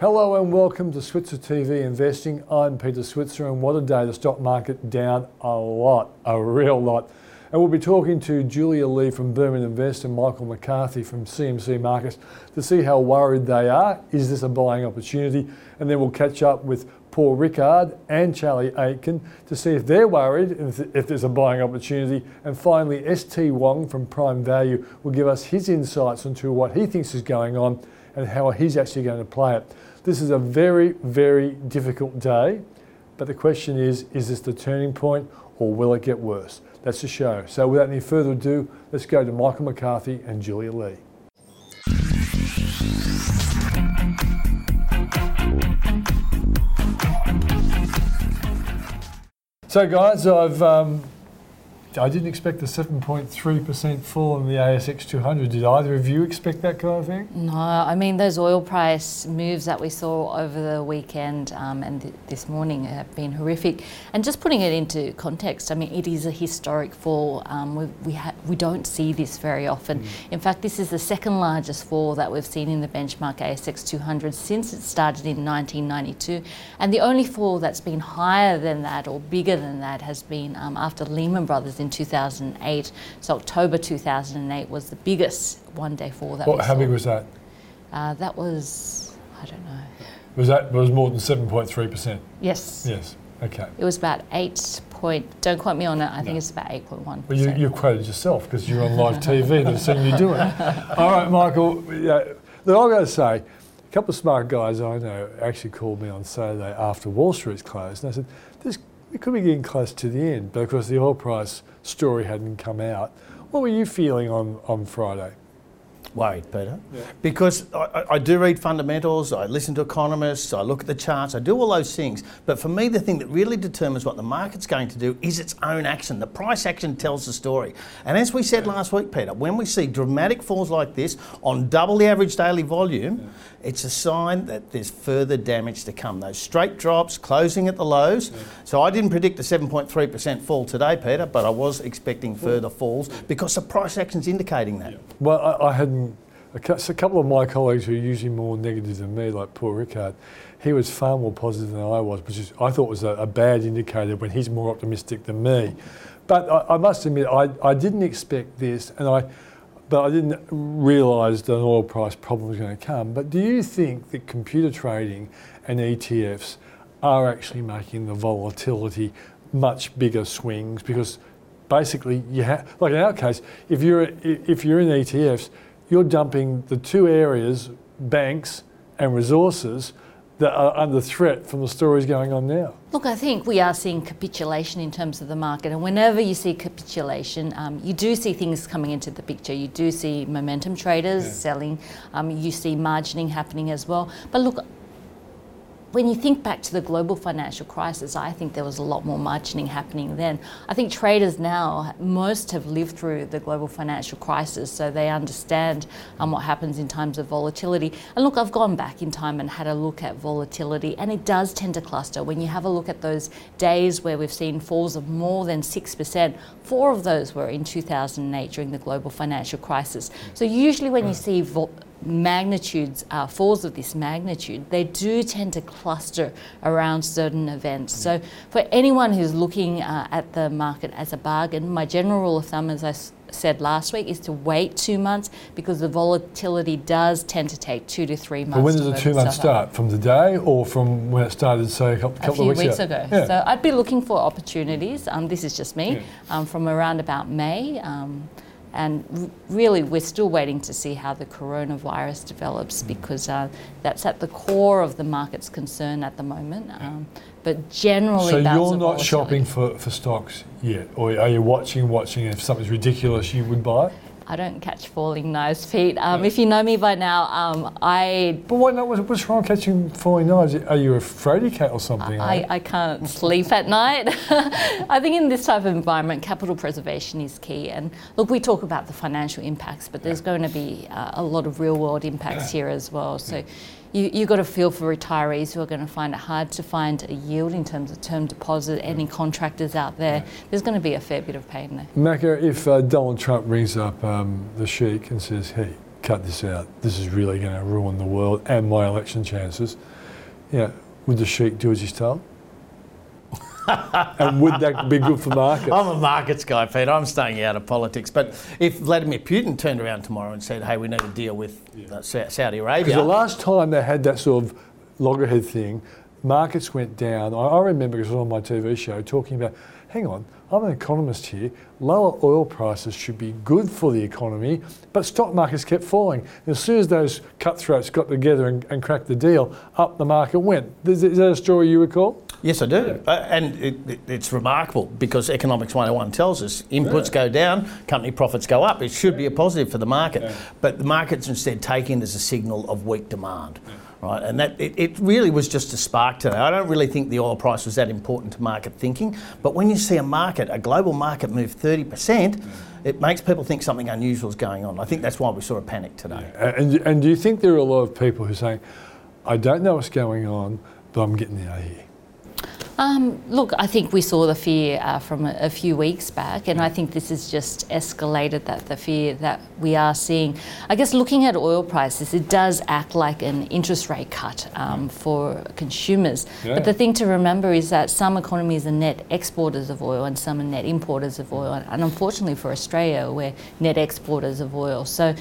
Hello and welcome to Switzer TV Investing. I'm Peter Switzer, and what a day! The stock market down a lot, a real lot. And we'll be talking to Julia Lee from Burman Invest and Michael McCarthy from CMC Markets to see how worried they are. Is this a buying opportunity? And then we'll catch up with Paul Rickard and Charlie Aitken to see if they're worried if, if there's a buying opportunity. And finally, ST Wong from Prime Value will give us his insights into what he thinks is going on and how he's actually going to play it. This is a very, very difficult day, but the question is is this the turning point or will it get worse? That's the show. So, without any further ado, let's go to Michael McCarthy and Julia Lee. So, guys, I've um, I didn't expect a 7.3% fall in the ASX 200. Did either of you expect that kind of thing? No, I mean, those oil price moves that we saw over the weekend um, and th- this morning have been horrific. And just putting it into context, I mean, it is a historic fall. Um, we, we, ha- we don't see this very often. Mm. In fact, this is the second largest fall that we've seen in the benchmark ASX 200 since it started in 1992. And the only fall that's been higher than that or bigger than that has been um, after Lehman Brothers in in 2008. So October 2008 was the biggest one-day fall that what, How saw. big was that? Uh, that was, I don't know. Was that was more than 7.3%? Yes. Yes. Okay. It was about 8 point, don't quote me on it, I think no. it's about 8.1%. Well, you, you quoted yourself because you're on live TV, and they've seen you do it. All right, Michael, yeah, look, I've got to say, a couple of smart guys I know actually called me on Saturday after Wall Street's closed, and I said, this we could be getting close to the end because the oil price story hadn't come out. What were you feeling on, on Friday? worried, Peter, yeah. because I, I, do read fundamentals, I listen to economists, I look at the charts, I do all those things. But for me, the thing that really determines what the market's going to do is its own action. The price action tells the story. And as we said yeah. last week, Peter, when we see dramatic falls like this on double the average daily volume, yeah. It's a sign that there's further damage to come. Those straight drops, closing at the lows. So I didn't predict a 7.3% fall today, Peter, but I was expecting further falls because the price action's indicating that. Well, I, I hadn't a couple of my colleagues who are usually more negative than me, like Paul Rickard, he was far more positive than I was, which is, I thought was a, a bad indicator when he's more optimistic than me. But I, I must admit, I, I didn't expect this, and I, but I didn't realise that an oil price problem was going to come. But do you think that computer trading and ETFs are actually making the volatility much bigger swings? Because basically, you have, like in our case, if you're if you're in ETFs you're dumping the two areas, banks and resources, that are under threat from the stories going on now? Look, I think we are seeing capitulation in terms of the market, and whenever you see capitulation, um, you do see things coming into the picture. You do see momentum traders yeah. selling, um, you see margining happening as well. But look, when you think back to the global financial crisis, I think there was a lot more margining happening then. I think traders now, most have lived through the global financial crisis, so they understand um, what happens in times of volatility. And look, I've gone back in time and had a look at volatility, and it does tend to cluster. When you have a look at those days where we've seen falls of more than 6%, four of those were in 2008 during the global financial crisis. So usually when you see vol- magnitudes, uh, falls of this magnitude, they do tend to cluster around certain events. So, for anyone who's looking uh, at the market as a bargain, my general rule of thumb, as I s- said last week, is to wait two months because the volatility does tend to take two to three months. But when does the two months start? From the day or from when it started, say, a couple, couple a of weeks, weeks ago? ago. Yeah. So, I'd be looking for opportunities. Um, this is just me yeah. um, from around about May. Um, and really, we're still waiting to see how the coronavirus develops mm. because uh, that's at the core of the market's concern at the moment. Um, but generally, so you're not shopping for, for stocks yet, or are you watching, watching? If something's ridiculous, you would buy it. I don't catch falling knives, Pete. Um, if you know me by now, um, I. But what, what's wrong with catching falling knives? Are you a fraidy cat or something? I, I can't sleep at night. I think in this type of environment, capital preservation is key. And look, we talk about the financial impacts, but there's going to be uh, a lot of real world impacts here as well. So you, you've got to feel for retirees who are going to find it hard to find a yield in terms of term deposit, any contractors out there. There's going to be a fair bit of pain there. Macca, if uh, Donald Trump rings up um, the Sheikh and says, hey, cut this out. This is really going to ruin the world and my election chances. Yeah, would the sheik do as he's told? and would that be good for markets? I'm a markets guy, Peter. I'm staying out of politics. But if Vladimir Putin turned around tomorrow and said, "Hey, we need to deal with uh, Sa- Saudi Arabia. Because the last time they had that sort of loggerhead thing, markets went down. I, I remember because I was on my TV show talking about, hang on, I'm an economist here. Lower oil prices should be good for the economy, but stock markets kept falling. And as soon as those cutthroats got together and, and cracked the deal, up the market went. Is, is that a story you recall? Yes, I do. Uh, and it, it, it's remarkable because Economics 101 tells us inputs go down, company profits go up. It should be a positive for the market. But the market's instead taken it as a signal of weak demand. Right, and that it, it really was just a spark today. I don't really think the oil price was that important to market thinking, but when you see a market, a global market move 30%, it makes people think something unusual is going on. I think that's why we saw a panic today. And, and do you think there are a lot of people who saying, I don't know what's going on, but I'm getting out of here? Um, look, I think we saw the fear uh, from a, a, few weeks back, and I think this has just escalated that the fear that we are seeing. I guess looking at oil prices, it does act like an interest rate cut um, for consumers. Yeah. But the thing to remember is that some economies are net exporters of oil and some are net importers of oil, and unfortunately for Australia, we're net exporters of oil. So.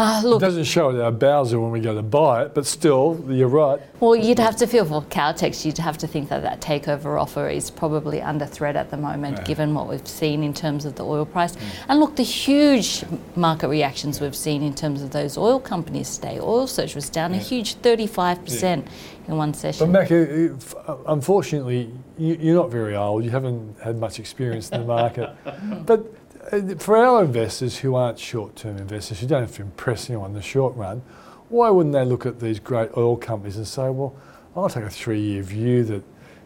Uh, It doesn't show at our Bowser when we go to buy it, but still, you're right. Well, you'd have to feel for Caltex, you'd have to think that that takeover offer is probably under threat at the moment, given what we've seen in terms of the oil price. And look, the huge market reactions we've seen in terms of those oil companies today. Oil Search was down a huge 35% in one But session. Mac, uh, unfortunately, you, you're not very old. You haven't had much experience in the market. but for our investors who aren't short-term investors, who don't have to impress anyone in the short run, why wouldn't they look at these great oil companies and say, well, I'll take a three-year view that,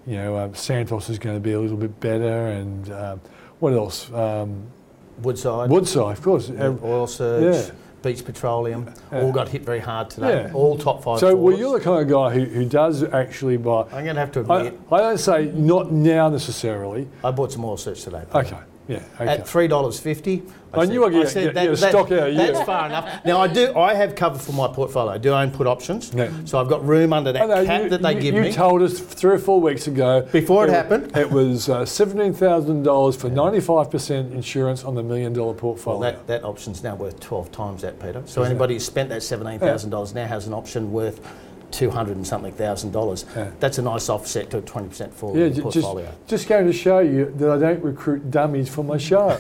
you know, um, Santos is going to be a little bit better, and um, what else? Um, Woodside, Woodside, of course. Oil Search, yeah. Beach Petroleum, Yeah. all got hit very hard today. Yeah. All top five. so, well, you're the kind of guy who, who does actually buy. I'm going to have to admit, I don't say not now necessarily. I, bought some Oil Search today. Okay, yeah, okay. At three dollars fifty. I knew I'd get- get- get a stock out of. That's far enough. Now I do. I have cover for my portfolio. I do own put options, Yeah. so I've got room under that know, cap you, that they you- give you me. told us three or four weeks ago. Before it wa- happened. It was uh, $17,000 for 95% insurance on the million dollar portfolio. well, that, that option's now worth 12 times that, Peter. So anybody who spent that $17,000 now has an option worth 200 and something thousand dollars. Yeah. That's a nice offset to a 20% fall yeah, in the ju- just, portfolio. just going to show you that I don't recruit dummies for my show.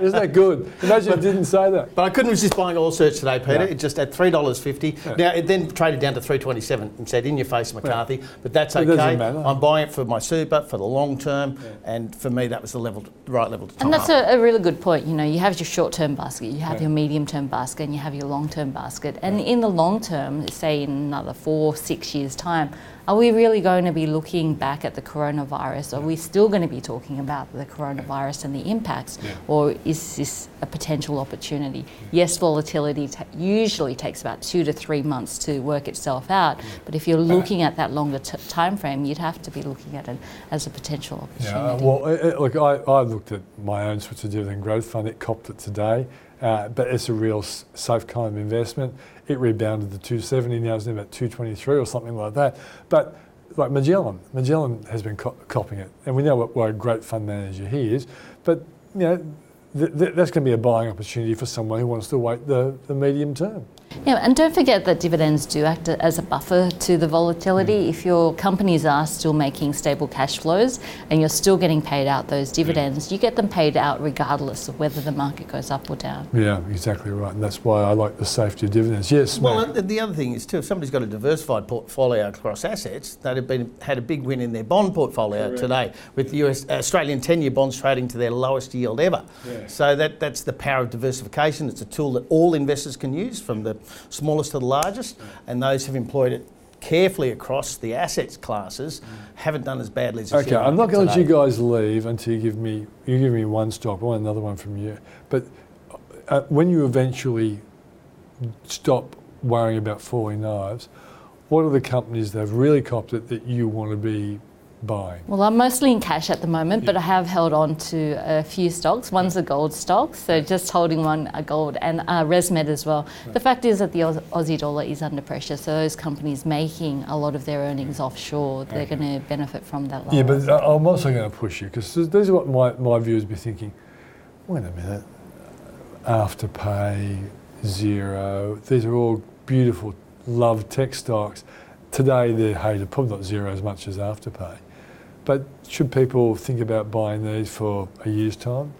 Isn't that good? Imagine I didn't say that. But I couldn't resist buying Oil Search today, Peter. Yeah. It just at three dollars fifty. Now it then traded down to three twenty seven and said, "In your face, McCarthy." But that's It okay. doesn't matter. I'm buying it for my super for the long term, and for me that was the level, the right level to And that's up. a, a really good point. You know, you have your short-term basket, you have your medium-term basket, and you have your long-term basket. And in the long term, say in another four, six years' time, are we really going to be looking back at the coronavirus? Are we still going to be talking about the coronavirus and the impacts, or is this a potential opportunity? Yes, volatility ta- usually takes about two to three months to work itself out. But if you're looking at that longer t- time frame, you'd have to be looking at it as a potential opportunity. Yeah, well, uh, uh, look, I, I looked at my own Switzer Dividend Growth Fund. It copped it today, uh, but it's a real safe kind of investment. It rebounded to 270, now it's in about 223 or something like that. But like Magellan, Magellan has been co- copping it, and we know what, what a great fund manager he is. But you know, th- th- that's going to be a buying opportunity for someone who wants to wait the, the medium term. Yeah, and don't forget that dividends do act as a buffer to the volatility. Mm. If your companies are still making stable cash flows and you're still getting paid out those mm. dividends, you get them paid out regardless of whether the market goes up or down. Yeah, exactly right, and that's why I like the safety of dividends. Yes, Well, Matt. and the other thing is too, if somebody's got a diversified portfolio across assets, they'd have been had a big win in their bond portfolio today, with the US Australian ten-year bonds trading to their lowest yield ever. Yeah. So that that's the power of diversification. It's a tool that all investors can use, from the smallest to the largest, and those who've employed it carefully across the assets classes haven't done as badly as Okay, I'm not going to let you guys leave until you give me you give me one stock. I want another one from you. But uh, when you eventually stop worrying about falling knives, what are the companies that have really copped it that you want to be buying? Well, I'm mostly in cash at the moment, but I have held on to a few stocks. One's a gold stock, so just holding one a gold and uh, ResMed as well. The fact is that the Aus- Aussie dollar is under pressure, so those companies making a lot of their earnings offshore, they're going to benefit from that. Yeah, but I- I'm also going to push you because these are what my, my viewers be thinking. Wait a minute, Afterpay, Xero, these are all beautiful, loved tech stocks. Today they're hated, probably not Xero as much as Afterpay. But should people think about buying these for a year's time?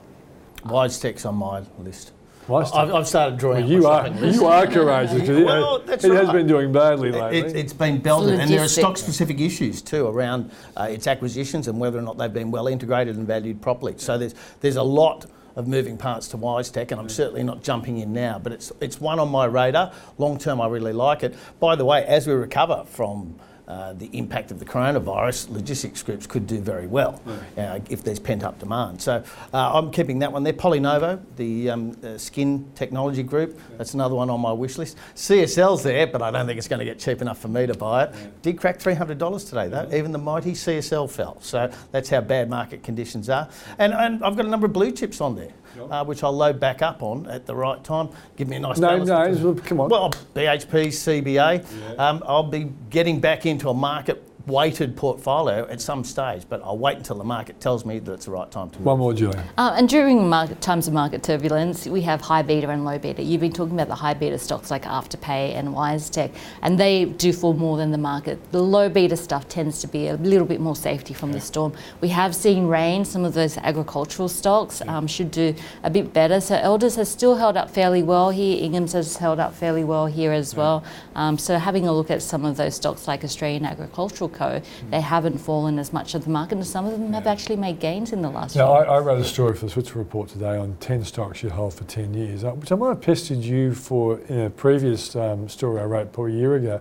WiseTech's on my list. Why I've, I've started drawing. Well, out you my are shopping list. you are courageous because it, Well, has- that's it has been doing badly lately. It, it's been belted, and there are stock-specific issues too around uh, its acquisitions and whether or not they've been well integrated and valued properly. So there's there's a lot of moving parts to WiseTech, and I'm certainly not jumping in now, but it's it's one on my radar. Long term, I really like it. By the way, as we recover from uh, the impact of the coronavirus, logistics groups could do very well uh, if there's pent up demand. So uh, I'm keeping that one there. Polynovo, the um, uh, skin technology group, that's another one on my wish list. CSL's there, but I don't think it's going to get cheap enough for me to buy it. Did crack $300 today though. Even the mighty CSL fell. So that's how bad market conditions are. And, and I've got a number of blue chips on there. Uh, which I'll load back up on at the right time. Give me a nice balance. names, come on. Well, BHP, CBA. Um, I'll be getting back into a market weighted portfolio at some stage, but I'll wait until the market tells me that it's the right time to move. One more, Julian. Uh, and during market, times of market turbulence, we have high beta and low beta. You've been talking about the high beta stocks like Afterpay and WiseTech, and they do fall more than the market. The low beta stuff tends to be a little bit more safety from the storm. We have seen rain. Some of those agricultural stocks um, should do a bit better. So Elders has still held up fairly well here. Ingham's has held up fairly well here as well. Um, so having a look at some of those stocks like Australian Agricultural Co, they haven't fallen as much of the market, and some of them have actually made gains in the last Now, year. I, I wrote a story for the Switzer Report today on 10 stocks you hold for 10 years, uh, which I might have pestered you for in a previous um, story I wrote probably a year ago.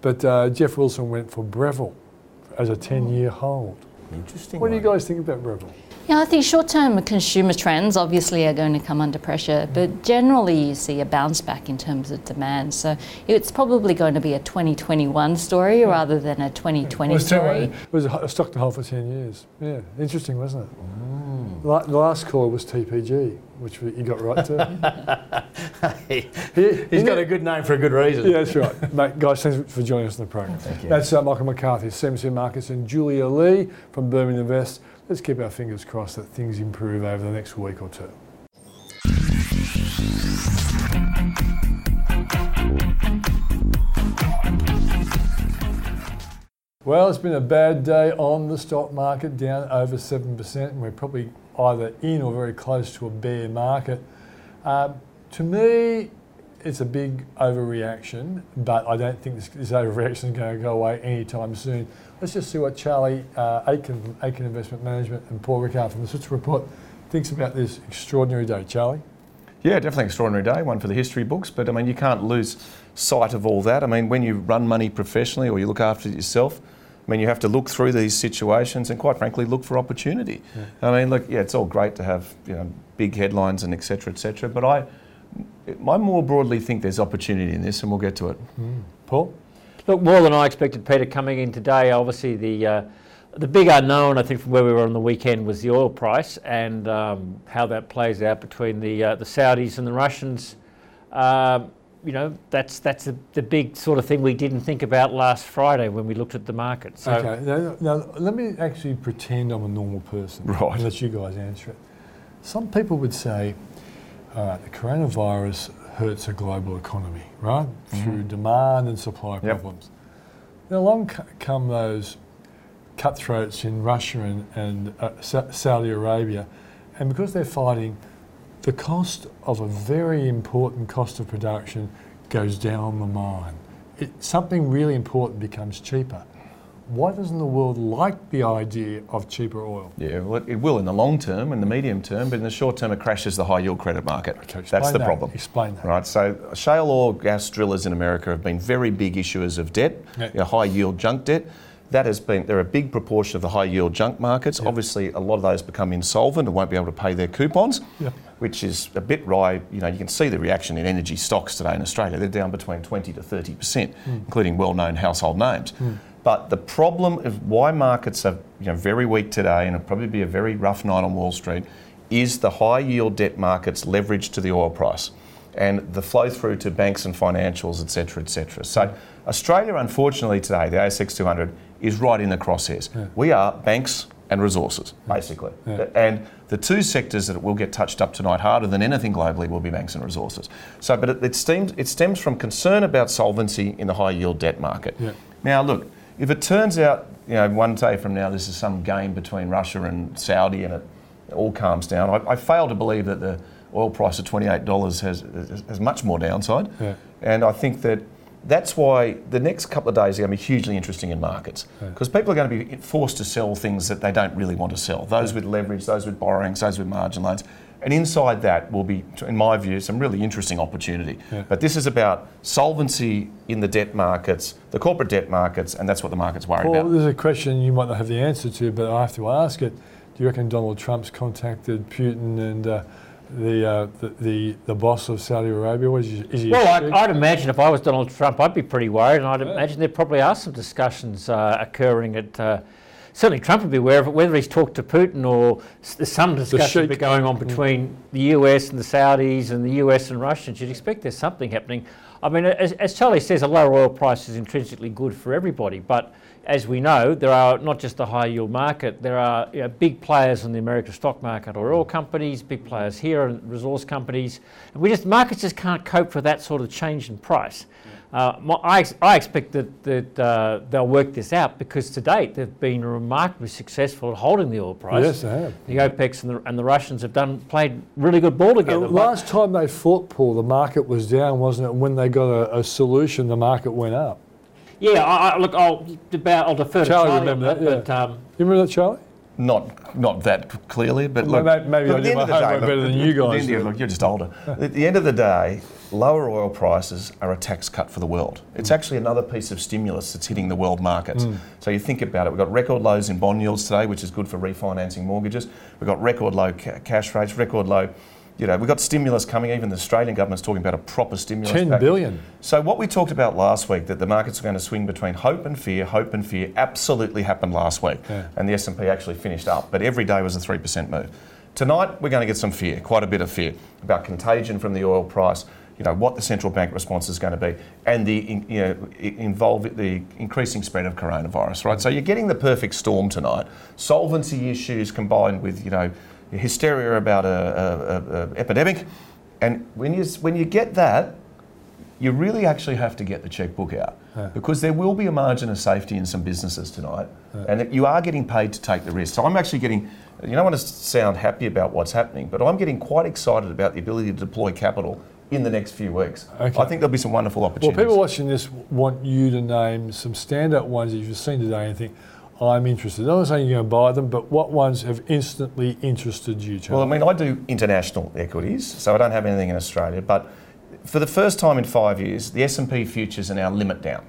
But uh, Geoff Wilson went for Breville as a 10 year hold. Interesting. What do you guys think about Breville? Yeah, I think short-term consumer trends obviously are going to come under pressure, but generally you see a bounce back in terms of demand. So it's probably going to be a 2021 story rather than a 2020 Well, story. It was a, a stock to hold for 10 years. Yeah, interesting, wasn't it? La- the last call was TPG, which you got right to. He- He- He's he- got a good name for a good reason. Yeah, that's right. Mate, guys, thanks for joining us on the program. you. That's uh, Michael McCarthy, CMC Markets, and Julia Lee from Burman Invest. Let's keep our fingers crossed that things improve over the next week or two. Well, it's been a bad day on the stock market, down over 7%, and we're probably either in or very close to a bear market. Um, to me, it's a big overreaction, but I don't think this, this overreaction is going to go away anytime soon. Let's just see what Charlie uh, Aitken from Aitken Investment Management and Paul Rickard from the Switzer Report thinks about this extraordinary day. Charlie? Yeah, definitely an extraordinary day, one for the history books. But I mean, you can't lose sight of all that. I mean, when you run money professionally or you look after it yourself, I mean, you have to look through these situations and, quite frankly, look for opportunity. I mean, look, yeah, it's all great to have you know big headlines and et cetera, et cetera, but I, I more broadly think there's opportunity in this, and we'll get to it. Paul? Look, more than I expected, Peter, coming in today. Obviously, the uh, the big unknown, I think, from where we were on the weekend was the oil price and um, how that plays out between the uh, the Saudis and the Russians. Um, you know, that's that's the, the big sort of thing we didn't think about last Friday when we looked at the market. So, Okay, now, now let me actually pretend I'm a normal person. Right. And let you guys answer it. Some people would say, all right, the coronavirus hurts a global economy, right? Through demand and supply Yep. problems. Then along come those cutthroats in Russia and, and uh, Sa- Saudi Arabia, and because they're fighting, the cost of a very important cost of production goes down the mine. It, something really important becomes cheaper. Why doesn't the world like the idea of cheaper oil? Yeah, well, it, will in the long term, in the medium term, but in the short term, it crashes the high yield credit market. Okay, That's the that. problem. Explain that. Right, so shale oil gas drillers in America have been very big issuers of debt, Yeah. you know, high yield junk debt. That has been, they're a big proportion of the high yield junk markets. Obviously, a lot of those become insolvent and won't be able to pay their coupons, Yeah. which is a bit wry. You know, you can see the reaction in energy stocks today in Australia. They're down between 20 to 30%, hmm. including well known household names. Hmm. But the problem of why markets are you know, very weak today, and it'll probably be a very rough night on Wall Street, is the high yield debt markets leverage to the oil price and the flow through to banks and financials, etc., etc. So Australia, unfortunately, today, the ASX 200 is right in the crosshairs. Yeah. We are banks and resources, basically. Yeah. And the two sectors that will get touched up tonight harder than anything globally will be banks and resources. So, but it, it stems, it stems from concern about solvency in the high yield debt market. Yeah. Now, look, if it turns out, you know, one day from now, this is some game between Russia and Saudi and it all calms down, I, I fail to believe that the oil price of $28 has, has much more downside. Yeah. And I think that that's why the next couple of days are going to be hugely interesting in markets because yeah. people are going to be forced to sell things that they don't really want to sell. Those with leverage, those with borrowings, those with margin loans. And inside that will be, in my view, some really interesting opportunity. Yeah. But this is about solvency in the debt markets, the corporate debt markets, and that's what the market's worried Paul, about. There's a question you might not have the answer to, but I have to ask it. Do you reckon Donald Trump's contacted Putin and uh, the, uh, the, the the boss of Saudi Arabia? Was he, is he well, I'd, I'd, imagine if I was Donald Trump, I'd be pretty worried, and I'd yeah. imagine there probably are some discussions uh, occurring at. Certainly, Trump would be aware of it. Whether he's talked to Putin or there's some discussion be going on between mm. the US and the Saudis and the US and Russians, you'd expect there's something happening. I mean, as, as Charlie says, a lower oil price is intrinsically good for everybody, but as we know, there are not just the high yield market, there are you know, big players in the American stock market, or oil companies, big players here, and resource companies. And we just markets just can't cope with that sort of change in price. Uh, my, I, I, expect that, that uh, they'll work this out because to date they've been remarkably successful at holding the oil price. Yes, they have. The OPECs and the, and the Russians have done played really good ball together. Uh, last time they fought, Paul, the market was down, wasn't it? When they got a, a solution, the market went up. Yeah, I, I, look, I'll, about, I'll defer Charlie, to Charlie remember that, yeah. But, um, you remember that, Charlie? Not, not that clearly, but look. Maybe, I did my homework better than you guys. End, look, you're just older. at the end of the day, lower oil prices are a tax cut for the world. It's mm. actually another piece of stimulus that's hitting the world markets. Mm. So you think about it. We've got record lows in bond yields today, which is good for refinancing mortgages. We've got record low ca- cash rates, record low you know, we've got stimulus coming. Even the Australian government's talking about a proper stimulus. Ten package. billion. So what we talked about last week, that the markets are going to swing between hope and fear, hope and fear, absolutely happened last week, yeah. and the S and P actually finished up. But every day was a three percent move. Tonight we're going to get some fear, quite a bit of fear about contagion from the oil price. You know what the central bank response is going to be, and the you know involve the increasing spread of coronavirus. Right. So you're getting the perfect storm tonight. Solvency issues combined with you know hysteria about a, epidemic. And when you, when you get that, you really actually have to get the checkbook out yeah. because there will be a margin of safety in some businesses tonight, yeah. and you are getting paid to take the risk. So I'm actually getting, you don't want to sound happy about what's happening, but I'm getting quite excited about the ability to deploy capital in the next few weeks. Okay. I think there'll be some wonderful opportunities. Well, people watching this want you to name some standout ones that you've seen today and think, I'm interested. I'm not saying you're going to buy them, but what ones have instantly interested you, Charlie? Well, I mean, I do international equities, so I don't have anything in Australia. But for the first time in five years, the S&P futures are now limit down.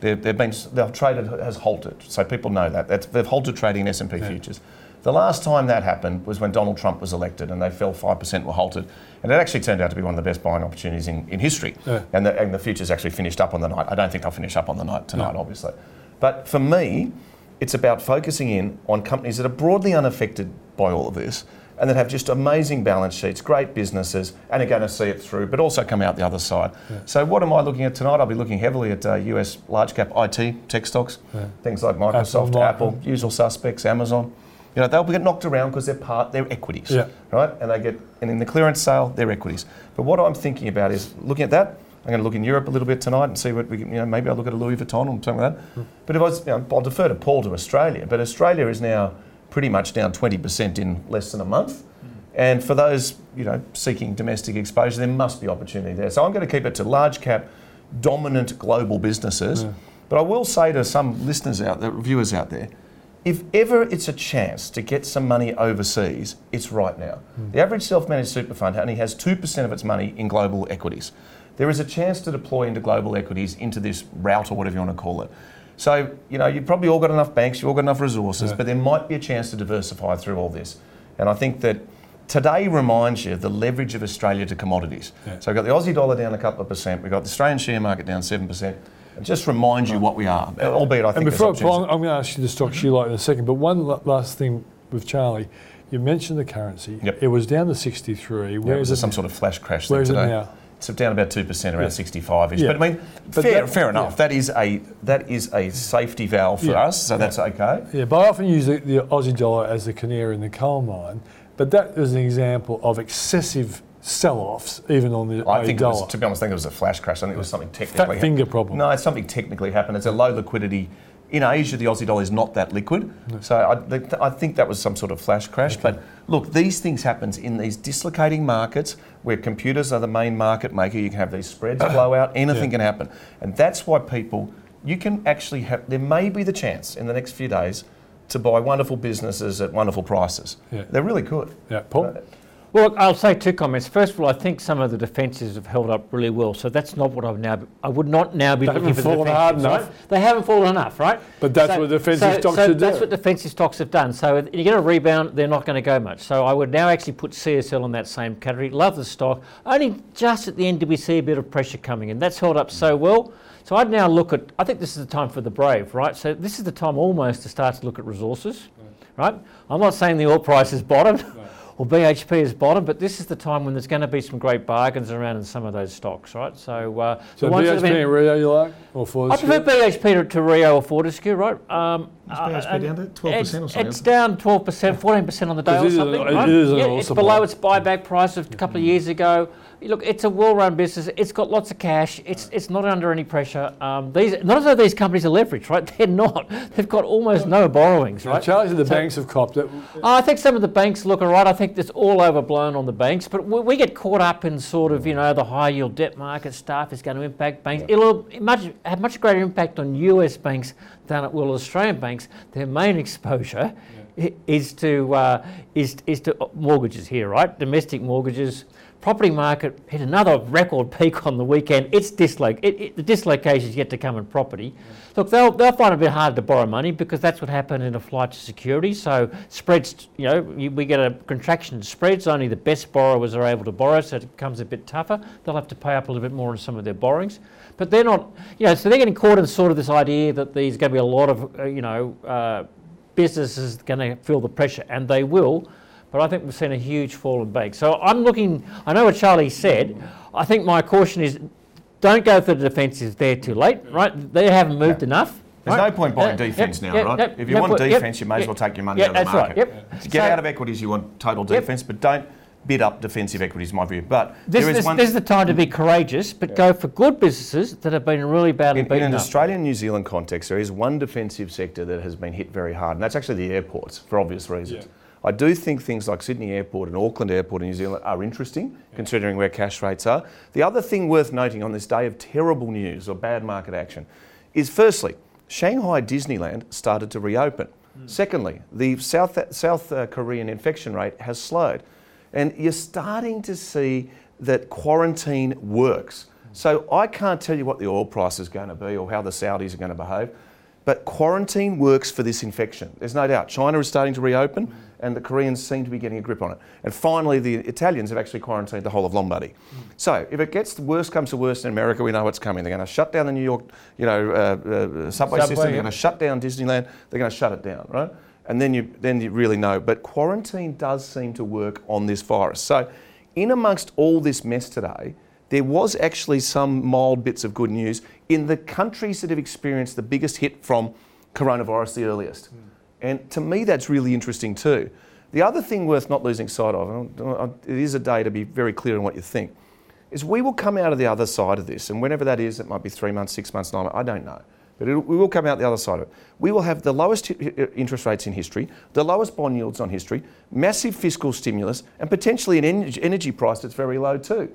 They've, they've been they've traded has halted, so people know that That's, they've halted trading in S&P yeah. futures. The last time that happened was when Donald Trump was elected, and they fell five percent, were halted, and it actually turned out to be one of the best buying opportunities in, in history. Yeah. And, the, and the futures actually finished up on the night. I don't think they'll finish up on the night tonight, obviously. But for me, it's about focusing in on companies that are broadly unaffected by all of this and that have just amazing balance sheets, great businesses, and are going to see it through, but also come out the other side. Yeah. So, what am I looking at tonight? I'll be looking heavily at uh, US large cap IT tech stocks, yeah. things like Microsoft, Apple, Apple, usual suspects, Amazon. You know, they'll get knocked around because they're part, they're equities, yeah. right? And they get, and in the clearance sale, they're equities. But what I'm thinking about is looking at that, I'm going to look in Europe a little bit tonight and see what we, can, you know, maybe I'll look at a Louis Vuitton or something like that. Mm. But if I was, you know, I'll defer to Paul to Australia. But Australia is now pretty much down 20% in less than a month. Mm. And for those, you know, seeking domestic exposure, there must be opportunity there. So I'm going to keep it to large cap, dominant global businesses. Yeah. But I will say to some listeners out there, viewers out there, if ever it's a chance to get some money overseas, it's right now. Mm. The average self-managed super fund only has 2% of its money in global equities there is a chance to deploy into global equities into this route or whatever you want to call it. So, you know, you've probably all got enough banks, you've all got enough resources, yeah. but there might be a chance to diversify through all this. And I think that today reminds you of the leverage of Australia to commodities. Yeah. So we've got the Aussie dollar down a couple of percent, we've got the Australian share market down 7%. Just remind you what we are, albeit I think And before. I'm going to ask you the stocks you like in a second, but one last thing with Charlie. You mentioned the currency. Yep. It was down to 63. Yeah, Where was is there it some sort of flash crash Where thing it today? now? It's down about two percent, around sixty-five ish. Yeah. But I mean, But fair, that- fair enough. yeah. That is a that is a safety valve for Yeah. us, so that's okay. Yeah, but I often use the, the Aussie dollar as the canary in the coal mine. But that is an example of excessive sell-offs, even on the I think, it dollar. was, to be honest, I think it was a flash crash. I think it was something technically. Fat finger problem. No, it's something technically happened. It's a low liquidity. In Asia, the Aussie dollar is not that liquid, so I, I think that was some sort of flash crash. But look, these things happen in these dislocating markets where computers are the main market maker. You can have these spreads blow out. Anything can happen, and that's why people. You can actually have. There may be the chance in the next few days to buy wonderful businesses at wonderful prices. Yeah. They're really good. yeah, Paul. Well, I'll say two comments. First of all, I think some of the defences have held up really well, so that's not what I've now. I would not now be They looking for the hard enough. right? They haven't fallen enough, right? But that's what defensive so, stocks so should That's do. what defensive stocks have done. So if you get a rebound, they're not going to go much. So I would now actually put CSL in that same category. Love the stock. Only just at the end did we see a bit of pressure coming in. That's held up so well. So I'd now look at. I think this is the time for the brave, right? So this is the time almost to start to look at resources, right? I'm not saying the oil price has bottomed. Or BHP has bottomed, but this is the time when there's going to be some great bargains around in some of those stocks, right? So, uh, So the ones that BHP have been- and Rio you like? Or I Fortescue? prefer BHP to, to Rio or Fortescue, right? Um, BHP uh, down to 12% or something, It's down 12%, 14% on the day or something, an- it right? is an yeah, oil it's supply. below its buyback price of a couple of years ago. Look, it's a well-run business. It's got lots of cash. It's it's not under any pressure. Um, these not as though these companies are leveraged, right? They're not. They've got almost no borrowings, right? Charlie the So- banks have copped it. Oh, I think some of the banks look all right. I think it's all overblown on the banks, but we, we get caught up in sort of, you know, the high yield debt market stuff is going to impact banks. It'll much, have much greater impact on US banks than it will Australian banks. Their main exposure i- is to uh, is is to mortgages here, right? Domestic mortgages. Property market hit another record peak on the weekend. It's disloc- it, it, the dislocation is yet to come in property. Look, they'll, they'll find it a bit hard to borrow money because that's what happened in a flight to security. So spreads, you know, you, we get a contraction in spreads. Only the best borrowers are able to borrow, so it becomes a bit tougher. They'll have to pay up a little bit more on some of their borrowings. But they're not, you know, so they're getting caught in sort of this idea that there's going to be a lot of, uh, you know, uh, businesses going to feel the pressure, and they will. But I think we've seen a huge fall in banks. So I'm looking, I know what Charlie said. I think my caution is don't go for the defensives there too late, right? They haven't moved enough. There's right? no point buying Uh, defence yep, now, yep, right? yep, if you no want point- yep, defence, you may as well take your money yeah, out of the that's right, market. yep. To get So- out of equities, you want total Yep. defence, but don't bid up defensive equities, in my view. But This, there is this, one this is the time to be courageous, but go for good businesses that have been really badly in, in beaten an up. Australian New Zealand context, there is one defensive sector that has been hit very hard, and that's actually the airports for obvious reasons. I do think things like Sydney Airport and Auckland Airport in New Zealand are interesting, considering where cash rates are. The other thing worth noting on this day of terrible news or bad market action is firstly, Shanghai Disneyland started to reopen. Hmm. Secondly, the South, South uh, Korean infection rate has slowed. And you're starting to see that quarantine works. Hmm. So I can't tell you what the oil price is going to be or how the Saudis are going to behave, but quarantine works for this infection. There's no doubt. China is starting to reopen hmm. And the Koreans seem to be getting a grip on it. And finally, the Italians have actually quarantined the whole of Lombardy. So if it gets worse comes to worse in America, we know what's coming. They're going to shut down the New York, you know, uh, uh, subway, Subway, system. They're going to shut down Disneyland. They're going to shut it down, right? And then you then you really know. But quarantine does seem to work on this virus. So, in amongst all this mess today, there was actually some mild bits of good news in the countries that have experienced the biggest hit from coronavirus the earliest. And to me, that's really interesting too. The other thing worth not losing sight of, and it is a day to be very clear on what you think, is we will come out of the other side of this, and whenever that is, it might be three months, six months, nine months, I don't know. But it, we will come out the other side of it. We will have the lowest interest rates in history, the lowest bond yields on history, massive fiscal stimulus, and potentially an energy price that's very low too.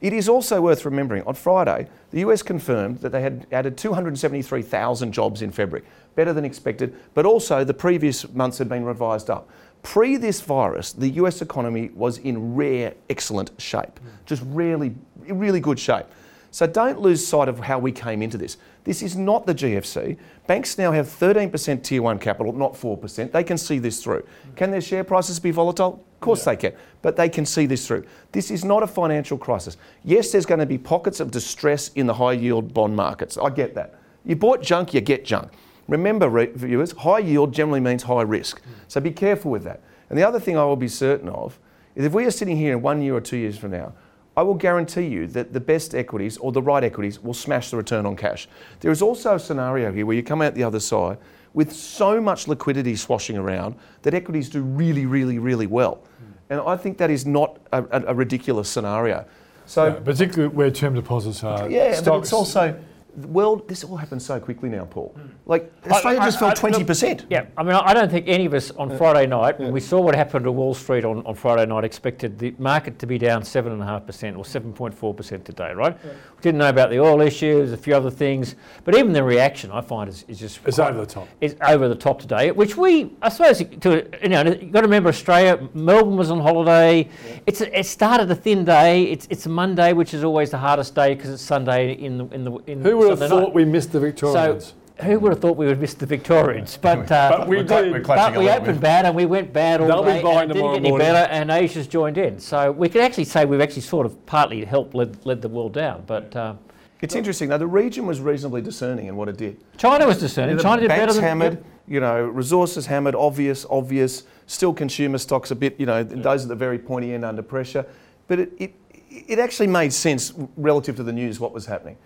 It is also worth remembering on Friday, the US confirmed that they had added 273,000 jobs in February, better than expected, but also the previous months had been revised up. Pre this virus, the US economy was in rare, excellent shape, just really, really good shape. So don't lose sight of how we came into this. This is not the GFC. Banks now have 13% tier one capital, not 4%. They can see this through. Can their share prices be volatile? Of course they can. But they can see this through. This is not a financial crisis. Yes, there's going to be pockets of distress in the high yield bond markets. I get that. You bought junk, you get junk. Remember, re- viewers, high yield generally means high risk. Mm. So be careful with that. And the other thing I will be certain of is if we are sitting here in one year or two years from now, I will guarantee you that the best equities or the right equities will smash the return on cash. There is also a scenario here where you come out the other side with so much liquidity swashing around that equities do really, really, really well. Hmm. And I think that is not a, a, a ridiculous scenario. So, Yeah, particularly where term deposits are. yeah, but it's also the world. This all happens so quickly now, Paul. Hmm. Like Australia I- just I- fell I- twenty look, percent. Yeah, I mean, I I don't think any of us on Friday night, when we saw what happened to Wall Street on, on Friday night, expected the market to be down 7.5% or 7.4% today, right? We didn't know about the oil issues, a few other things, but even the reaction I find is, is just. It's quite- over the top. It's over the top today, which we, I suppose, to, you know, you've got to remember Australia, Melbourne was on holiday. It's it started a thin day. It's, it's a Monday, which is always the hardest day because it's Sunday in the. In the in Who would have Sunday thought night. we missed the Victorians? So, who would have thought we would miss the Victorians? But, uh, But we We're did. but we opened bit. bad and we went bad all They'll be day. buying and didn't tomorrow get any morning. better, and Asia's joined in. So we could actually say we've actually sort of partly helped led, led the world down. But uh, It's interesting though. The region was reasonably discerning in what it did. China was discerning. The China did better banks than hammered. You know, resources hammered. Obvious, obvious. Still, consumer stocks a bit. You know, those at the very pointy end under pressure. But it, it it actually made sense relative to the news what was happening.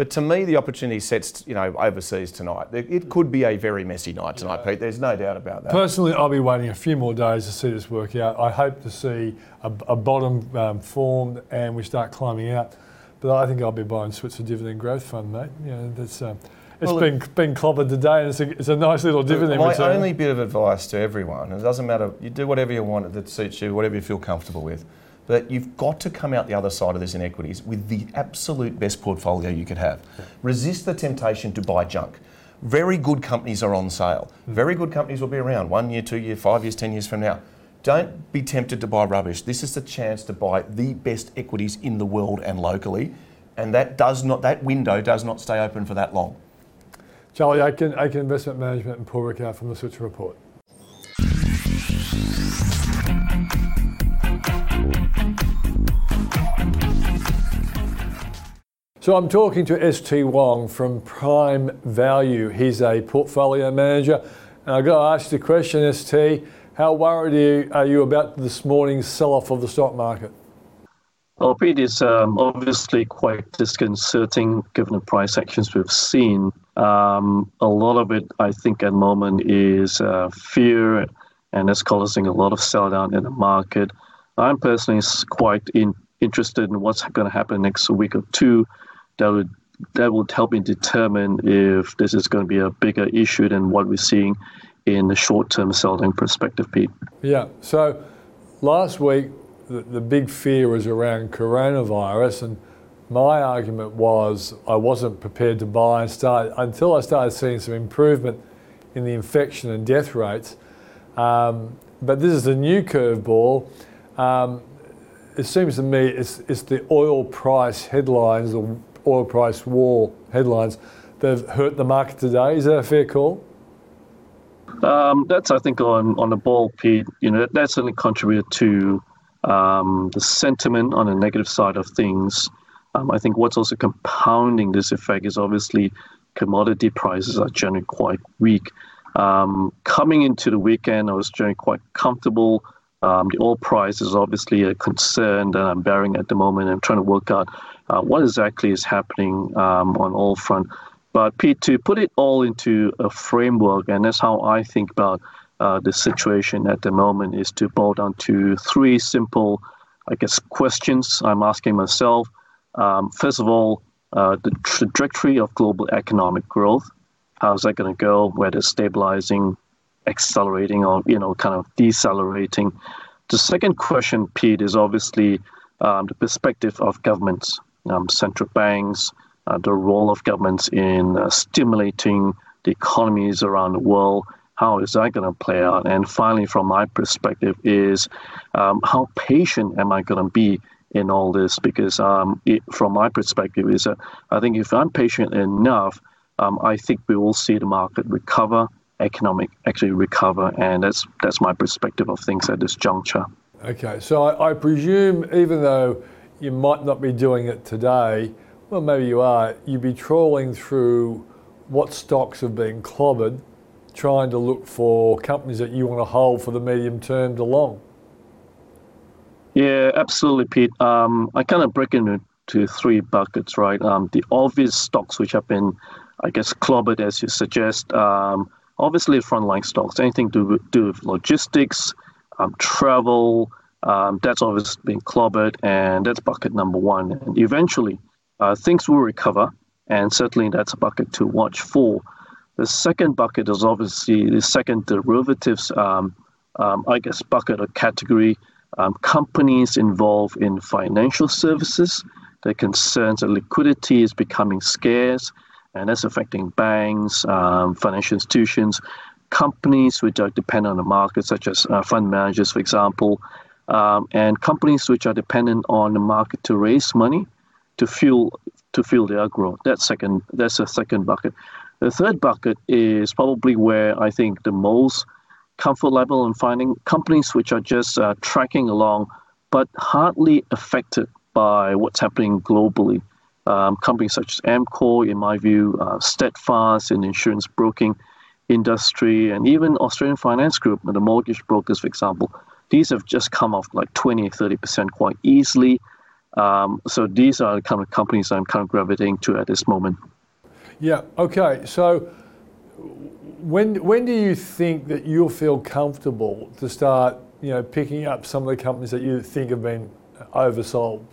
But to me, the opportunity sets you know overseas tonight. It, it could be a very messy night tonight, Pete. There's no doubt about that. Personally, I'll be waiting a few more days to see this work out. I hope to see a, a bottom um, formed and we start climbing out. But I think I'll be buying Switzer Dividend Growth Fund, mate. You know, that's, um, it's Well, been, been clobbered today and it's a, it's a nice little dividend My return. only bit of advice to everyone, it doesn't matter, you do whatever you want that suits you, whatever you feel comfortable with, but you've got to come out the other side of this in equities with the absolute best portfolio you could have. Resist the temptation to buy junk. Very good companies are on sale. Very good companies will be around one year, two year, five years, ten years from now. Don't be tempted to buy rubbish. This is the chance to buy the best equities in the world and locally, and that does not that window does not stay open for that long. Charlie Aitken, Aitken Investment Management and Paul Rickard from the Switzer Report. So I'm talking to ST Wong from Prime Value. He's a portfolio manager. And I've got to ask you the question, ST, how worried are you, are you about this morning's sell-off of the stock market? Well, Pete is um, obviously quite disconcerting given the price actions we've seen. Um, a lot of it, I think, at the moment is uh, fear, and that's causing a lot of sell down in the market. I'm personally quite in, interested in what's going to happen next week or two. That would that would help me determine if this is going to be a bigger issue than what we're seeing in the short-term selling perspective, Pete. Yeah. So last week, the, the big fear was around coronavirus, and my argument was I wasn't prepared to buy and start until I started seeing some improvement in the infection and death rates. Um, but this is a new curveball. Um, it seems to me it's, it's the oil price headlines, the oil price war headlines, that have hurt the market today. Is that a fair call? Um, that's, I think, on, on the ball, Pete. You know, that's only contributed to um, the sentiment on the negative side of things. Um, I think what's also compounding this effect is obviously commodity prices are generally quite weak. Um, coming into the weekend, I was generally quite comfortable. Um, the oil price is obviously a concern that I'm bearing at the moment. I'm trying to work out uh, what exactly is happening um, on all front. But Pete, to put it all into a framework, and that's how I think about uh, the situation at the moment, is to boil down to three simple, I guess, questions I'm asking myself. Um, first of all, uh, the trajectory of global economic growth. How's that going to go? Whether stabilizing, accelerating, or you know, kind of decelerating. The second question, Pete, is obviously um, the perspective of governments, um, central banks, uh, the role of governments in uh, stimulating the economies around the world. How is that going to play out? And finally, from my perspective, is um, how patient am I going to be in all this? Because um, it, from my perspective, is that I think if I'm patient enough, um, I think we will see the market recover, economic actually recover, and that's that's my perspective of things at this juncture. Okay, so I, I presume even though you might not be doing it today, well, maybe you are, you'd be trawling through what stocks have been clobbered, trying to look for companies that you want to hold for the medium term to long. Yeah, absolutely, Pete. Um, I kind of break into three buckets, right? Um, the obvious stocks which have been, I guess, clobbered, as you suggest. Um, obviously, frontline stocks, anything to do with logistics, um, travel, um, that's obviously been clobbered, and that's bucket number one. And eventually, uh, things will recover, and certainly that's a bucket to watch for. The second bucket is obviously the second derivatives, um, um, I guess, bucket or category. Um, companies involved in financial services. The concerns that liquidity is becoming scarce, and that's affecting banks, um, financial institutions, companies which are dependent on the market, such as uh, fund managers, for example, um, and companies which are dependent on the market to raise money to fuel to fuel their growth. That's second. That's a second bucket. The third bucket is probably where I think the most comfort level in finding companies which are just uh, tracking along, but hardly affected by what's happening globally. Um, companies such as Amcor, in my view, uh, Steadfast in the insurance broking industry, and even Australian Finance Group, the mortgage brokers, for example, these have just come off like 20, 30% quite easily. Um, so these are the kind of companies I'm kind of gravitating to at this moment. Yeah. Okay. So when when do you think that you'll feel comfortable to start, you know, picking up some of the companies that you think have been oversold?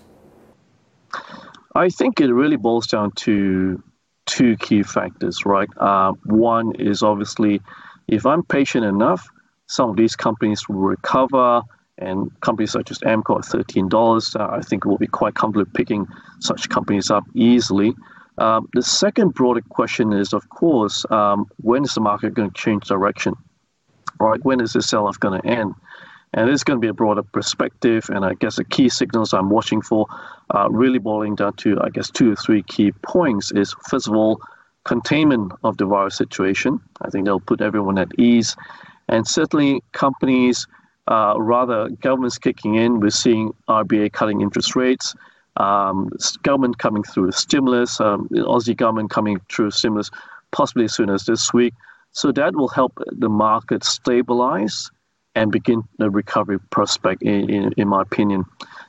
I think it really boils down to two key factors, right? Uh, one is obviously if I'm patient enough, some of these companies will recover and companies such as Amcor at $13, uh, I think will be quite comfortable picking such companies up easily. Um, the second broader question is, of course, um, when is the market going to change direction? Right? When is this sell-off going to end? And it's going to be a broader perspective. And I guess the key signals I'm watching for, really boiling down to, I guess, two or three key points is, first of all, containment of the virus situation. I think they'll put everyone at ease. And certainly companies uh, rather governments kicking in. We're seeing RBA cutting interest rates, um, government coming through stimulus, um, Aussie government coming through stimulus possibly as soon as this week. So that will help the market stabilize and begin the recovery prospect, in, in, in my opinion.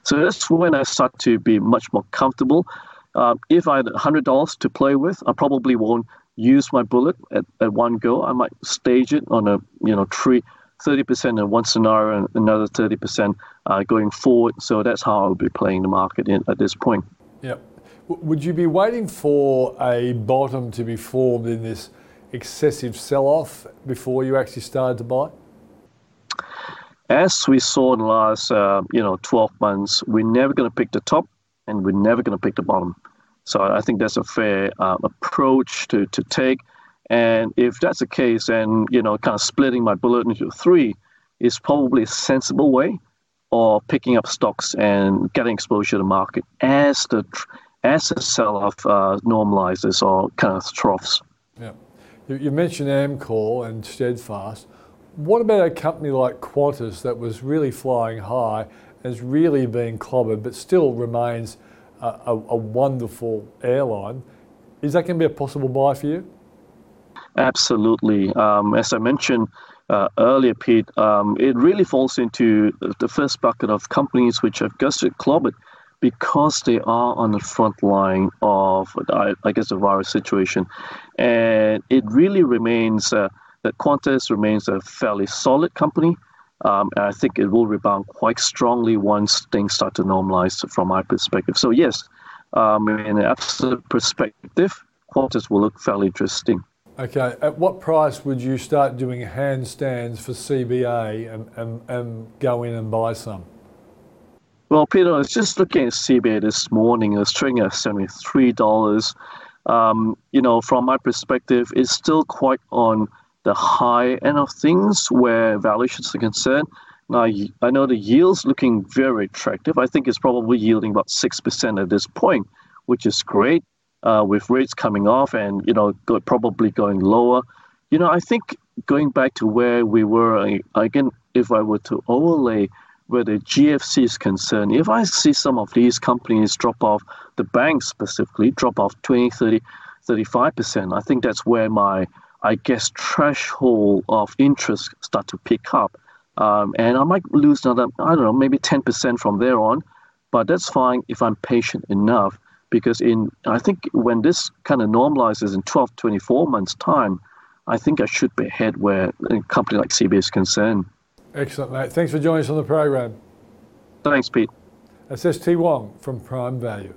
So that's when I start to be much more comfortable. Uh, if I had $100 to play with, I probably won't use my bullet at, at one go. I might stage it on a you know three 30% in one scenario and another 30% uh, going forward. So that's how I would be playing the market in, at this point. Yeah. would you be waiting for a bottom to be formed in this excessive sell off before you actually started to buy? As we saw in the last uh, you know 12 months, we're never going to pick the top and we're never going to pick the bottom. So I think that's a fair uh, approach to, to take. And if that's the case, then you know, kind of splitting my bullet into three is probably a sensible way of picking up stocks and getting exposure to the market as the as the sell-off uh, normalizes or kind of troughs. Yeah, you mentioned Amcor and Steadfast. What about a company like Qantas that was really flying high, has really been clobbered, but still remains a, a, wonderful airline? Is that going to be a possible buy for you? Absolutely. Um, as I mentioned uh, earlier, Pete, um, it really falls into the first bucket of companies which have just clobbered because they are on the front line of, I, I guess, the virus situation. And it really remains uh, that Qantas remains a fairly solid company. Um, and I think it will rebound quite strongly once things start to normalize from my perspective. So, yes, um, in an absolute perspective, Qantas will look fairly interesting. Okay, at what price would you start doing handstands for CBA and, and, and go in and buy some? Well, Peter, I was just looking at CBA this morning. It was trading at $73. Um, you know, from my perspective, it's still quite on the high end of things where valuations are concerned. Now, I know the yield's looking very attractive. I think it's probably yielding about 6% at this point, which is great uh, with rates coming off and you know go, probably going lower. You know, I think going back to where we were again, if I were to overlay where the GFC is concerned, if I see some of these companies drop off, the banks specifically drop off 20, 30, 35%, I think that's where my, I guess, threshold of interest start to pick up. Um, and I might lose another, I don't know, maybe 10% from there on, but that's fine if I'm patient enough because in I think when this kind of normalizes in 12, 24 months' time, I think I should be ahead where a company like CB is concerned. Excellent, mate. Thanks for joining us on the program. Thanks, Pete. That's ST Wong from Prime Value.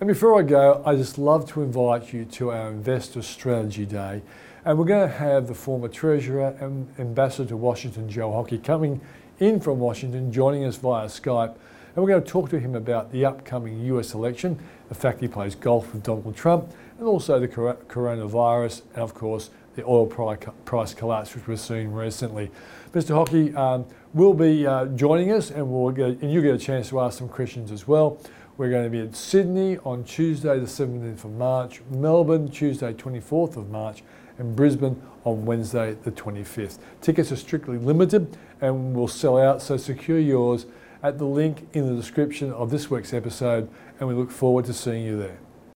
And before I go, I just love to invite you to our Investor Strategy Day. And we're going to have the former Treasurer and Ambassador to Washington, Joe Hockey, coming in from Washington, joining us via Skype. And we're going to talk to him about the upcoming US election, the fact he plays golf with Donald Trump, and also the coronavirus, and of course, the oil price collapse, which we've seen recently. Mr. Hockey um, will be uh, joining us, and, we'll get, and you'll get a chance to ask some questions as well. We're going to be in Sydney on Tuesday, the 17th of March, Melbourne, Tuesday, 24th of March, and Brisbane on Wednesday, the 25th. Tickets are strictly limited and will sell out, so secure yours at the link in the description of this week's episode, and we look forward to seeing you there.